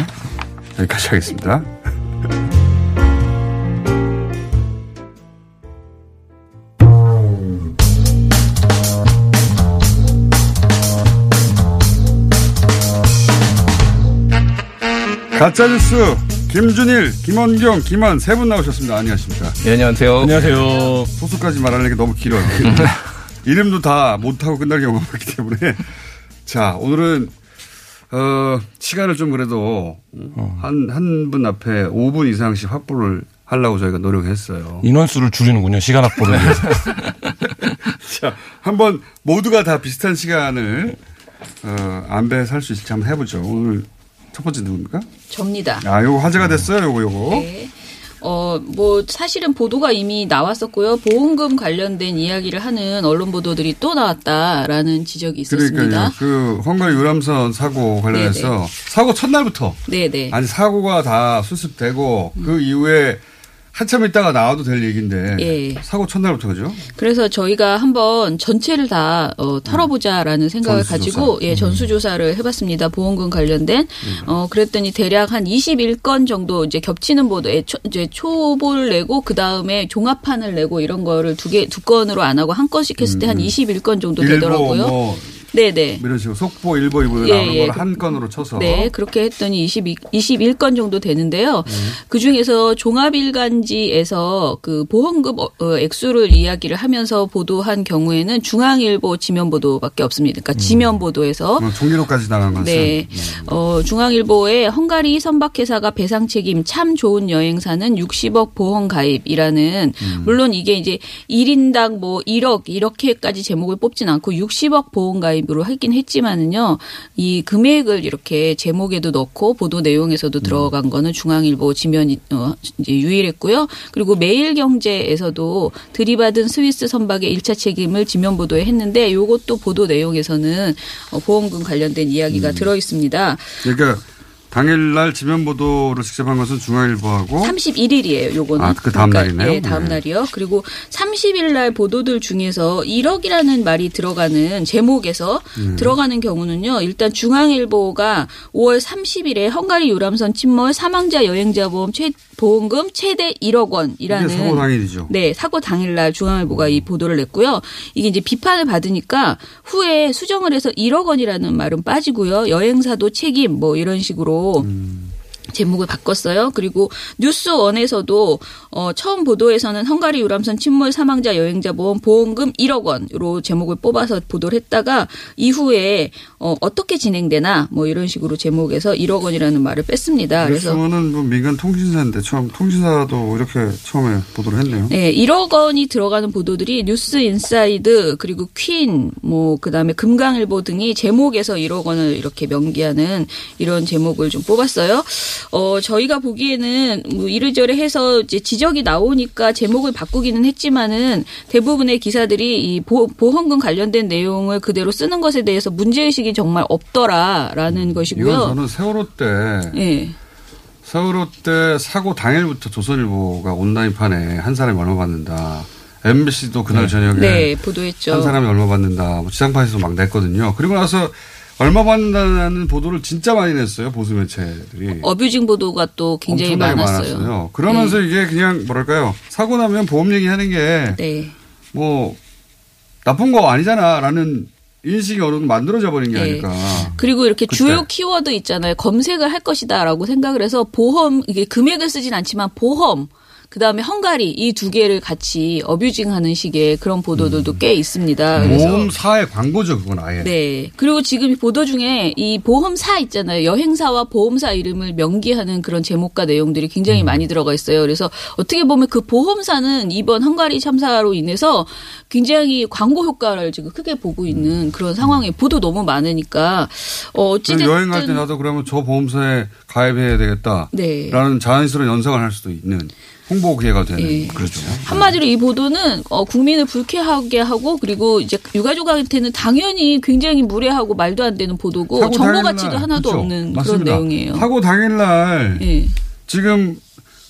여기까지 하겠습니다. 가짜뉴스 김준일, 김원경, 김한 세 분 나오셨습니다. 안녕하십니까? 네, 안녕하세요. 안녕하세요. 소수까지 말하는 게 너무 길어요. [LAUGHS] 이름도 다 못하고 끝날 경우가 많기 때문에. 자, 오늘은, 어, 시간을 좀 그래도 한, 한 분 앞에 5분 이상씩 확보를 하려고 저희가 노력했어요. 인원수를 줄이는군요. 시간 확보를 위해서. [LAUGHS] 자, 한번 모두가 다 비슷한 시간을, 어, 안배에 살 수 있을지 한번 해보죠. 오늘 첫 번째 누굽니까? 접니다. 아, 요거 화제가 됐어요, 요거, 요거. 네. 어, 뭐, 사실은 보도가 이미 나왔었고요. 보험금 관련된 이야기를 하는 언론 보도들이 또 나왔다라는 지적이 있었습니다. 그러니까요. 그, 헝가리 유람선 사고 관련해서 네네. 사고 첫날부터. 네네. 아니, 사고가 다 수습되고 그 이후에 한참 있다가 나와도 될 얘기인데. 예. 사고 첫날부터 그죠? 그래서 저희가 한번 전체를 다 어, 털어보자라는 생각을 전수조사. 가지고 예 전수조사를 해봤습니다 보험금 관련된 어 그랬더니 대략 한 21건 정도 이제 겹치는 보도에 초, 이제 초보를 내고 그 다음에 종합판을 내고 이런 거를 두 개 두 건으로 안 하고 한 건씩 했을 때 한 21건 정도 일보 되더라고요. 뭐 네네. 이런 식으로 속보, 일보, 일보 예, 나오는 예. 걸한 건으로 쳐서. 네, 그렇게 했더니 22, 21건 정도 되는데요. 네. 그 중에서 종합일간지에서 그 보험금 어, 어, 액수를 이야기를 하면서 보도한 경우에는 중앙일보 지면 보도밖에 없습니다. 그러니까 지면 보도에서 뭐 종이로까지 나간 것은. 네. 어, 중앙일보에 헝가리 선박회사가 배상 책임 참 좋은 여행사는 60억 보험 가입이라는 물론 이게 이제 1인당 뭐 1억 이렇게까지 제목을 뽑진 않고 60억 보험 가입 으로 하긴 했지만은요. 이 금액을 이렇게 제목에도 넣고 보도 내용에서도 들어간 거는 중앙일보 지면이 어, 이제 유일했고요. 그리고 매일경제에서도 들이받은 스위스 선박의 1차 책임을 지면 보도에 했는데 요것도 보도 내용에서는 어, 보험금 관련된 이야기가 들어 있습니다. 그러니까 당일날 지면 보도를 직접 한 것은 중앙일보하고 31일이에요, 요거는. 아, 그 다음 날이네요? 예, 다음 네. 날이요. 그리고 30일 날 보도들 중에서 1억이라는 말이 들어가는 제목에서 음. 들어가는 경우는요. 일단 중앙일보가 5월 30일에 헝가리 유람선 침몰 사망자 여행자 보험 최 보험금 최대 1억 원이라는 사고 당일이죠. 네, 사고 당일날 중앙일보가 이 보도를 냈고요. 이게 이제 비판을 받으니까 후에 수정을 해서 1억 원이라는 말은 빠지고요. 여행사도 책임 뭐 이런 식으로 제목을 바꿨어요. 그리고 뉴스원에서도 어, 처음 보도에서는 헝가리 유람선 침몰 사망자 여행자 보험 보험금 1억 원으로 제목을 뽑아서 보도를 했다가 이후에 어, 어떻게 진행되나 뭐 이런 식으로 제목에서 1억 원이라는 말을 뺐습니다. 그래서 뉴스원은 뭐 민간 통신사인데 처음 통신사도 이렇게 처음에 보도를 했네요. 네, 1억 원이 들어가는 보도들이 뉴스 인사이드 그리고 퀸, 뭐 그다음에 금강일보 등이 제목에서 1억 원을 이렇게 명기하는 이런 제목을 좀 뽑았어요. 어, 저희가 보기에는 뭐 이르저래 해서 이제 지적이 나오니까 제목을 바꾸기는 했지만은 대부분의 기사들이 이 보, 보험금 관련된 내용을 그대로 쓰는 것에 대해서 문제의식이 정말 없더라라는 것이고요. 이건 저는 세월호 때 예. 세월호 때 사고 당일부터 조선일보가 온라인판에 한 사람이 얼마 받는다. MBC도 그날 저녁에 네, 보도했죠. 한 사람이 얼마 받는다. 뭐 지상파에서 막 냈거든요. 그리고 나서 얼마 받는다는 보도를 진짜 많이 냈어요. 보수 매체들이. 어뷰징 보도가 또 굉장히 많았어요. 많았어요. 그러면서 네. 이게 그냥 뭐랄까요. 사고 나면 보험 얘기하는 게 네. 뭐 나쁜 거 아니잖아라는 인식이 어느 정도 만들어져 버린 게 네. 아닐까. 그리고 이렇게 그때. 주요 키워드 있잖아요. 검색을 할 것이다라고 생각을 해서 보험 이게 금액을 쓰진 않지만 보험 그다음에 헝가리 이 두 개를 같이 어뷰징하는 식의 그런 보도들도 꽤 있습니다. 보험사의 광고죠, 그건 아예. 네. 그리고 지금 이 보도 중에 이 보험사 있잖아요. 여행사와 보험사 이름을 명기하는 그런 제목과 내용들이 굉장히 많이 들어가 있어요. 그래서 어떻게 보면 그 보험사는 이번 헝가리 참사로 인해서 굉장히 광고 효과를 지금 크게 보고 있는 그런 상황에 보도 너무 많으니까 어, 그럼 어찌됐든 여행 갈때 나도 그러면 저 보험사에 가입해야 되겠다. 네. 라는 자연스러운 연상을 할 수도 있는 홍보 기회가 되는. 예. 그렇죠. 한마디로 이 보도는 어, 국민을 불쾌하게 하고 그리고 이제 유가족한테는 당연히 굉장히 무례하고 말도 안 되는 보도고 정보 가치도 하나도 그렇죠. 없는 맞습니다. 그런 내용이에요. 사고 당일날 예. 지금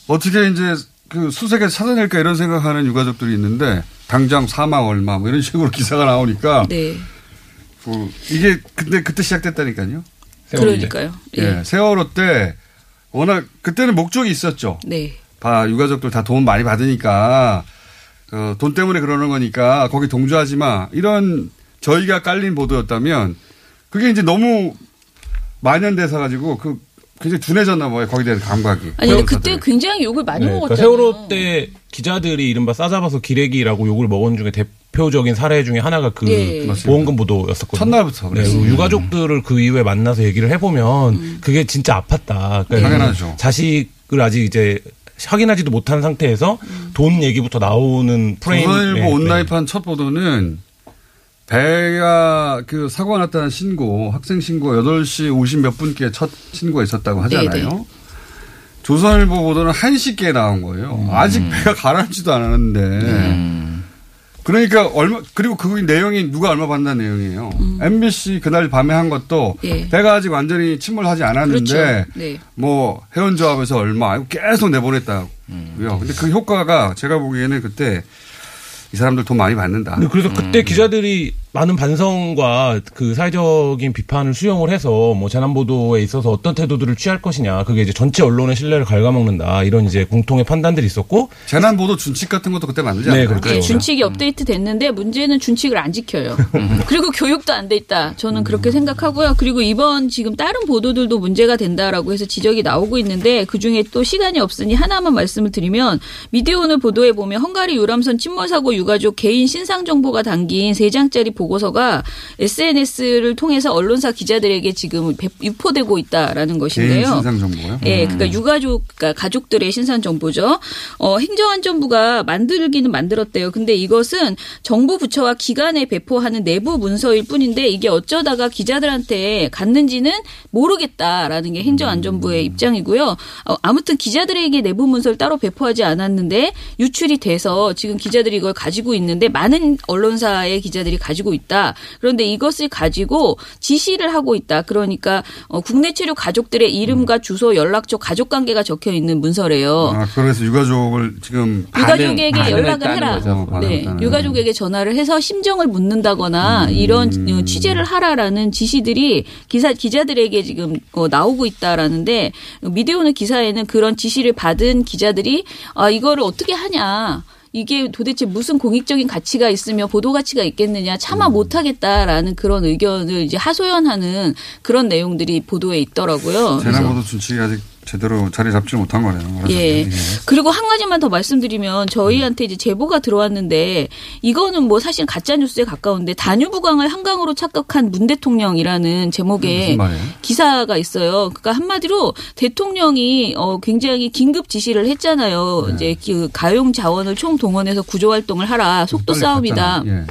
어떻게 이제 그 수색에 찾아낼까 이런 생각하는 유가족들이 있는데 당장 사망 얼마 뭐 이런 식으로 [LAUGHS] 기사가 나오니까 네. 그 이게 근데 그때 시작됐다니까요. 그러니까요. 예. 세월호 때 워낙 그때는 목적이 있었죠. 네. 봐 유가족들 다돈 많이 받으니까 어, 돈 때문에 그러는 거니까 거기 동조하지 마 이런 저희가 깔린 보도였다면 그게 이제 너무 만연돼서 가지고 그 굉장히 둔해졌나 봐요 거기에 대한 감각이. 아니 근데 그때 굉장히 욕을 많이 네, 먹었잖아요. 그러니까 세월호 때 기자들이 이른바 싸잡아서 기레기라고 욕을 먹은 중에 대표적인 사례 중에 하나가 그 네. 보험금 보도였었거든요. 첫날부터 네, 유가족들을 그 이후에 만나서 얘기를 해보면 음. 그게 진짜 아팠다. 그러니까 당연하죠. 자식을 아직 이제 확인하지도 못한 상태에서 돈 얘기부터 나오는 프레임. 조선일보 네, 네. 온라인판 첫 보도는 배가 그 사고가 났다는 신고, 학생 신고 8시 50몇 분께 첫 신고가 있었다고 하잖아요. 네네. 조선일보 보도는 1시께 나온 거예요. 음. 아직 배가 가라앉지도 않았는데. 그러니까 얼마, 그리고 그 내용이 누가 얼마 받는다는 내용이에요. MBC 그날 밤에 한 것도 음. 예. 배가 아직 완전히 침몰하지 않았는데 그렇죠. 네. 뭐 회원조합에서 얼마 계속 내보냈다고요. 음. 근데 그 효과가 제가 보기에는 그때 이 사람들 돈 많이 받는다. 네, 그래서 그때 기자들이 많은 반성과 그 사회적인 비판을 수용을 해서 뭐 재난 보도에 있어서 어떤 태도들을 취할 것이냐 그게 이제 전체 언론의 신뢰를 갉아먹는다 이런 이제 공통의 판단들이 있었고 재난 보도 준칙 같은 것도 그때 만들지 네, 않았어요? 그렇죠. 네, 준칙이 업데이트 됐는데 문제는 준칙을 안 지켜요. [LAUGHS] 그리고 교육도 안 돼 있다. 저는 그렇게 생각하고요. 그리고 이번 지금 다른 보도들도 문제가 된다라고 해서 지적이 나오고 있는데 그 중에 또 시간이 없으니 하나만 말씀을 드리면 미디어 오늘 보도에 보면 헝가리 유람선 침몰 사고 유가족 개인 신상 정보가 담긴 세 장짜리 보고서가 SNS를 통해서 언론사 기자들에게 지금 배- 유포되고 있다라는 것인데요. 신상 정보요? 예, 그러니까 유가족, 그러니까 가족들의 신상 정보죠. 어, 행정안전부가 만들기는 만들었대요. 근데 이것은 정부 부처와 기관에 배포하는 내부 문서일 뿐인데 이게 어쩌다가 기자들한테 갔는지는 모르겠다라는 게 행정안전부의 입장이고요. 어, 아무튼 기자들에게 내부 문서를 따로 배포하지 않았는데 유출이 돼서 지금 기자들이 이걸 가지고 있는데 많은 언론사의 기자들이 가지고 있다. 그런데 이것을 가지고 지시를 하고 있다. 그러니까 어, 국내 체류 가족들의 이름과 주소, 연락처, 가족 관계가 적혀 있는 문서래요. 아, 그래서 유가족을 지금 유가족에게 반응- 연락을 해라. 거죠. 네, 유가족에게 전화를 해서 심정을 묻는다거나 음. 이런 어, 취재를 하라라는 지시들이 기사 기자들에게 지금 어, 나오고 있다라는데 미디어오늘 기사에는 그런 지시를 받은 기자들이 아 이거를 어떻게 하냐. 이게 도대체 무슨 공익적인 가치가 있으며 보도 가치가 있겠느냐 참아 음. 못하겠다라는 그런 의견을 이제 하소연하는 그런 내용들이 보도에 있더라고요. 그래서 재난 보도 준칙이 아직 제대로 자리 잡지 못한 거네요. 예. 그리고 한 가지만 더 말씀드리면 저희한테 이제 제보가 들어왔는데 이거는 뭐 사실 가짜 뉴스에 가까운데 단유부강을 한강으로 착각한 문 대통령이라는 제목의 말이에요? 기사가 있어요. 그러니까 한마디로 대통령이 어 굉장히 긴급 지시를 했잖아요. 네. 이제 그 가용 자원을 총 동원해서 구조 활동을 하라. 속도 싸움이다. 예.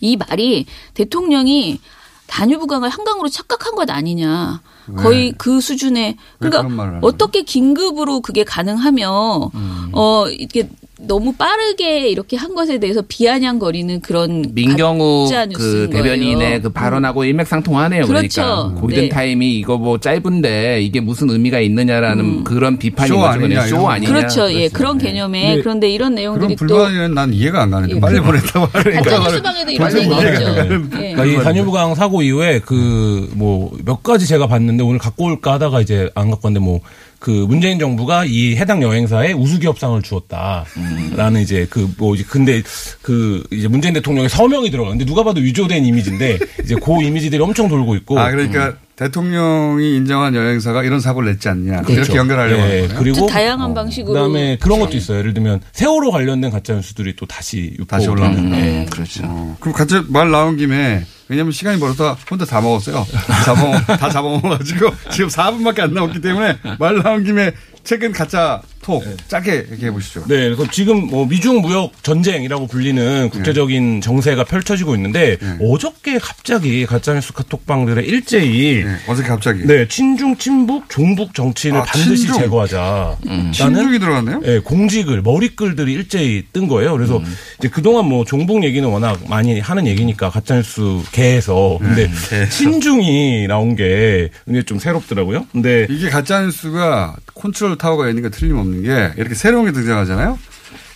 이 말이 대통령이 단유부강을 한강으로 착각한 것 아니냐. 거의 왜? 그 수준의 왜 그러니까 어떻게 긴급으로 그게 가능하며 음. 어 이게 너무 빠르게 이렇게 한 것에 대해서 비아냥거리는 그런 민경우 그 대변인의 거예요. 그 발언하고 일맥상통하네요. 그렇죠. 그러니까 골든 네. 타임이 이거 뭐 짧은데 이게 무슨 의미가 있느냐라는 그런 비판인 쇼. 아니냐, 쇼 아니냐. 그렇죠. 예, 그런 개념에 네. 그런데 이런 그런 내용들이 또 불만은 난 이해가 안 가는데 빨리 보냈다고 하니까 뉴스방에도 이런 도저히 얘기 이해가 있죠. 안 가는 예. 그러니까 이 단유부강 사고 이후에 그 뭐 몇 가지 제가 봤는데 오늘 갖고 올까 하다가 이제 안 갖고 왔는데 뭐 그 문재인 정부가 이 해당 여행사에 우수기업상을 주었다라는 이제 그 뭐 이제 근데 그 이제 문재인 대통령의 서명이 들어가는데 누가 봐도 위조된 이미지인데 이제 그 이미지들이 엄청 돌고 있고 아 그러니까 대통령이 인정한 여행사가 이런 사고를 냈지 않냐 그렇죠. 이렇게 연결하려고 예, 하는 거예요. 그리고 다양한 방식으로 그다음에 그런 것도 있어요. 예를 들면 세월호 관련된 가짜 뉴스들이 또 다시 다시. 올라오는 예. 그렇죠. 그럼 같이 말 나온 김에 왜냐면 시간이 벌어서 혼자 다 먹었어요. 잡아먹, 다 잡아먹어가지고 지금 4분밖에 안 남았기 때문에 말 나온 김에 최근 가짜 톡 짧게 얘기해 보시죠. 네, 그래서 지금 뭐 미중 무역 전쟁이라고 불리는 국제적인 정세가 펼쳐지고 있는데 어저께 갑자기 가짜뉴스 카톡방들의 일제히 어저께 갑자기 네 친중 친북 종북 정치인을 아, 반드시 친중. 제거하자. 친중이 들어갔네요. 네, 공직을 머리글들이 일제히 뜬 거예요. 그래서 음. 이제 그동안 뭐 종북 얘기는 워낙 많이 하는 얘기니까 가짜뉴스 계에서 근데 음, 계에서. 친중이 나온 게 굉장히 좀 새롭더라고요. 근데 이게 가짜 뉴스가 컨트롤 타워가 있는 게 틀림없는 게 이렇게 새로운 게 등장하잖아요.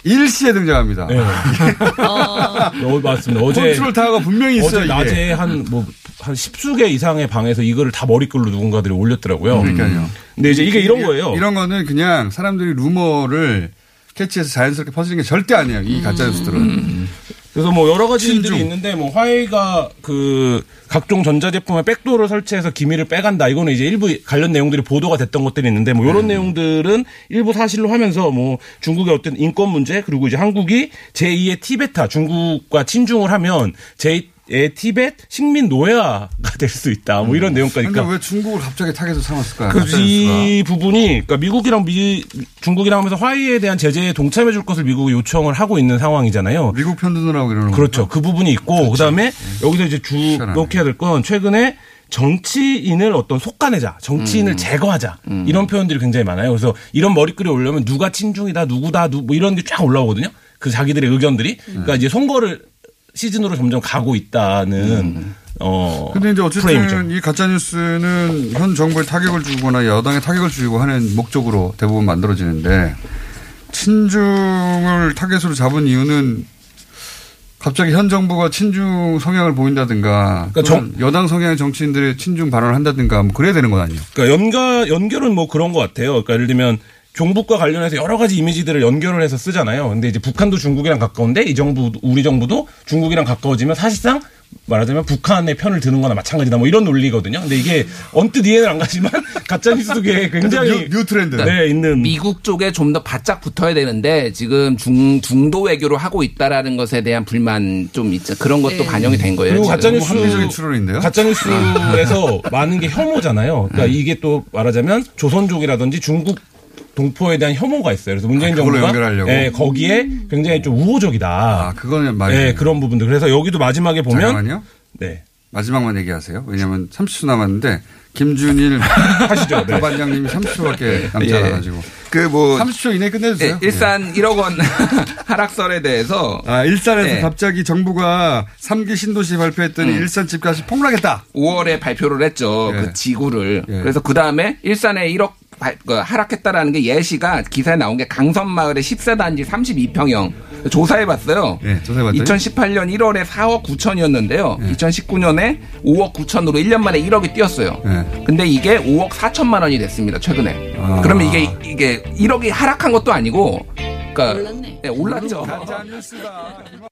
일시에 등장합니다. 네. [LAUGHS] 어, 맞습니다. 어제 컨트롤 타워가 분명히 있어요. 어제. 낮에 한뭐한 십수 개 이상의 방에서 이거를 다 머리글로 누군가들이 올렸더라고요. 그러니까요. 근데 이제 이게 이런 거예요. 이런 거는 그냥 사람들이 루머를 캐치해서 자연스럽게 퍼지는 게 절대 아니에요. 이 가짜 뉴스들은. 그래서 뭐 여러 가지. 일들이 있는데 뭐 화웨이가 그 각종 전자제품에 백도어를 설치해서 기밀을 빼간다. 이거는 이제 일부 관련 내용들이 보도가 됐던 것들이 있는데 뭐 이런 내용들은 일부 사실로 하면서 뭐 중국의 어떤 인권 문제 그리고 이제 한국이 제2의 티베타 중국과 친중을 하면 제2 의 티벳 식민 노예화가 [LAUGHS] 될 수 있다. 뭐 이런 내용까지. 근데 왜 중국을 갑자기 타겟으로 삼았을까요? 그 가짜 뉴스가. 이 부분이 그러니까 미국이랑 미 중국이랑 하면서 화해에 대한 제재에 동참해 줄 것을 미국이 요청을 하고 있는 상황이잖아요. 미국 편드느라고 이러는 그렇죠. 그 부분이 있고 그다음에 여기서 이제 주목해야 될 건 최근에 정치인을 어떤 속가내자, 정치인을 음. 제거하자 이런 표현들이 굉장히 많아요. 그래서 이런 머리글이 올려면 누가 친중이다, 누구다, 누, 뭐 이런 게 쫙 올라오거든요. 그 자기들의 의견들이. 그러니까 이제 선거를 시즌으로 점점 가고 있다는 어. 근데 이제 어쨌든 프레임이죠. 이 가짜 뉴스는 현 정부에 타격을 주거나 여당에 타격을 주고 하는 목적으로 대부분 만들어지는데 친중을 타겟으로 잡은 이유는 갑자기 현 정부가 친중 성향을 보인다든가 그러니까 또는 여당 성향의 정치인들이 친중 발언을 한다든가 뭐 그래야 되는 거 아니에요? 그러니까 연가 연결은 뭐 그런 것 같아요. 그러니까 예를 들면 종북과 관련해서 여러 가지 이미지들을 연결을 해서 쓰잖아요. 근데 이제 북한도 중국이랑 가까운데 이 정부 우리 정부도 중국이랑 가까워지면 사실상 말하자면 북한의 편을 드는 거나 마찬가지다 뭐 이런 논리거든요. 근데 이게 언뜻 이해는 안 가지만 [LAUGHS] 가짜 뉴스계 굉장히 뉴, 트렌드. 네, 있는 미국 쪽에 좀 더 바짝 붙어야 되는데 지금 중 중도 외교를 하고 있다라는 것에 대한 불만 좀 있죠. 그런 것도 네. 반영이 된 거예요. 그리고 지금. 가짜 뉴스 추론인데요? 가짜 뉴스에서 많은 게 혐오잖아요. 그러니까 이게 또 말하자면 조선족이라든지 중국 동포에 대한 혐오가 있어요. 그래서 문재인 아, 정부가 연결하려고? 예, 거기에 굉장히 좀 우호적이다. 아, 그거는 말이에요. 예, 그런 부분들. 그래서 여기도 마지막에 보면 잠깐만요. 네. 마지막만 얘기하세요. 왜냐하면 30초 남았는데 김준일 [LAUGHS] 하시죠. 네. 부반장님이 30초밖에 남지 예. 않아가지고 그뭐 30초 이내 끝내주세요. 예, 일산 1억 원 [LAUGHS] 하락설에 대해서 아, 일산에서 예. 갑자기 정부가 3기 신도시 발표했더니 음. 일산 집값이 폭락했다. 5월에 발표를 했죠. 예. 그 지구를. 예. 그래서 그 다음에 일산에 1억 발- 그 하락했다라는 게 예시가 기사에 나온 게 강선마을의 10세 단지 32평형 조사해봤어요. 예, 조사해봤더니 2018년 1월에 4억 9천이었는데요. 2019년에 5억 9천으로 1년 만에 1억이 뛰었어요. 예. 근데 이게 5억 4천만 원이 됐습니다. 최근에. 아. 그러면 이게 이게 1억이 하락한 것도 아니고, 그러니까 예, 올랐죠. 가짜 뉴스다.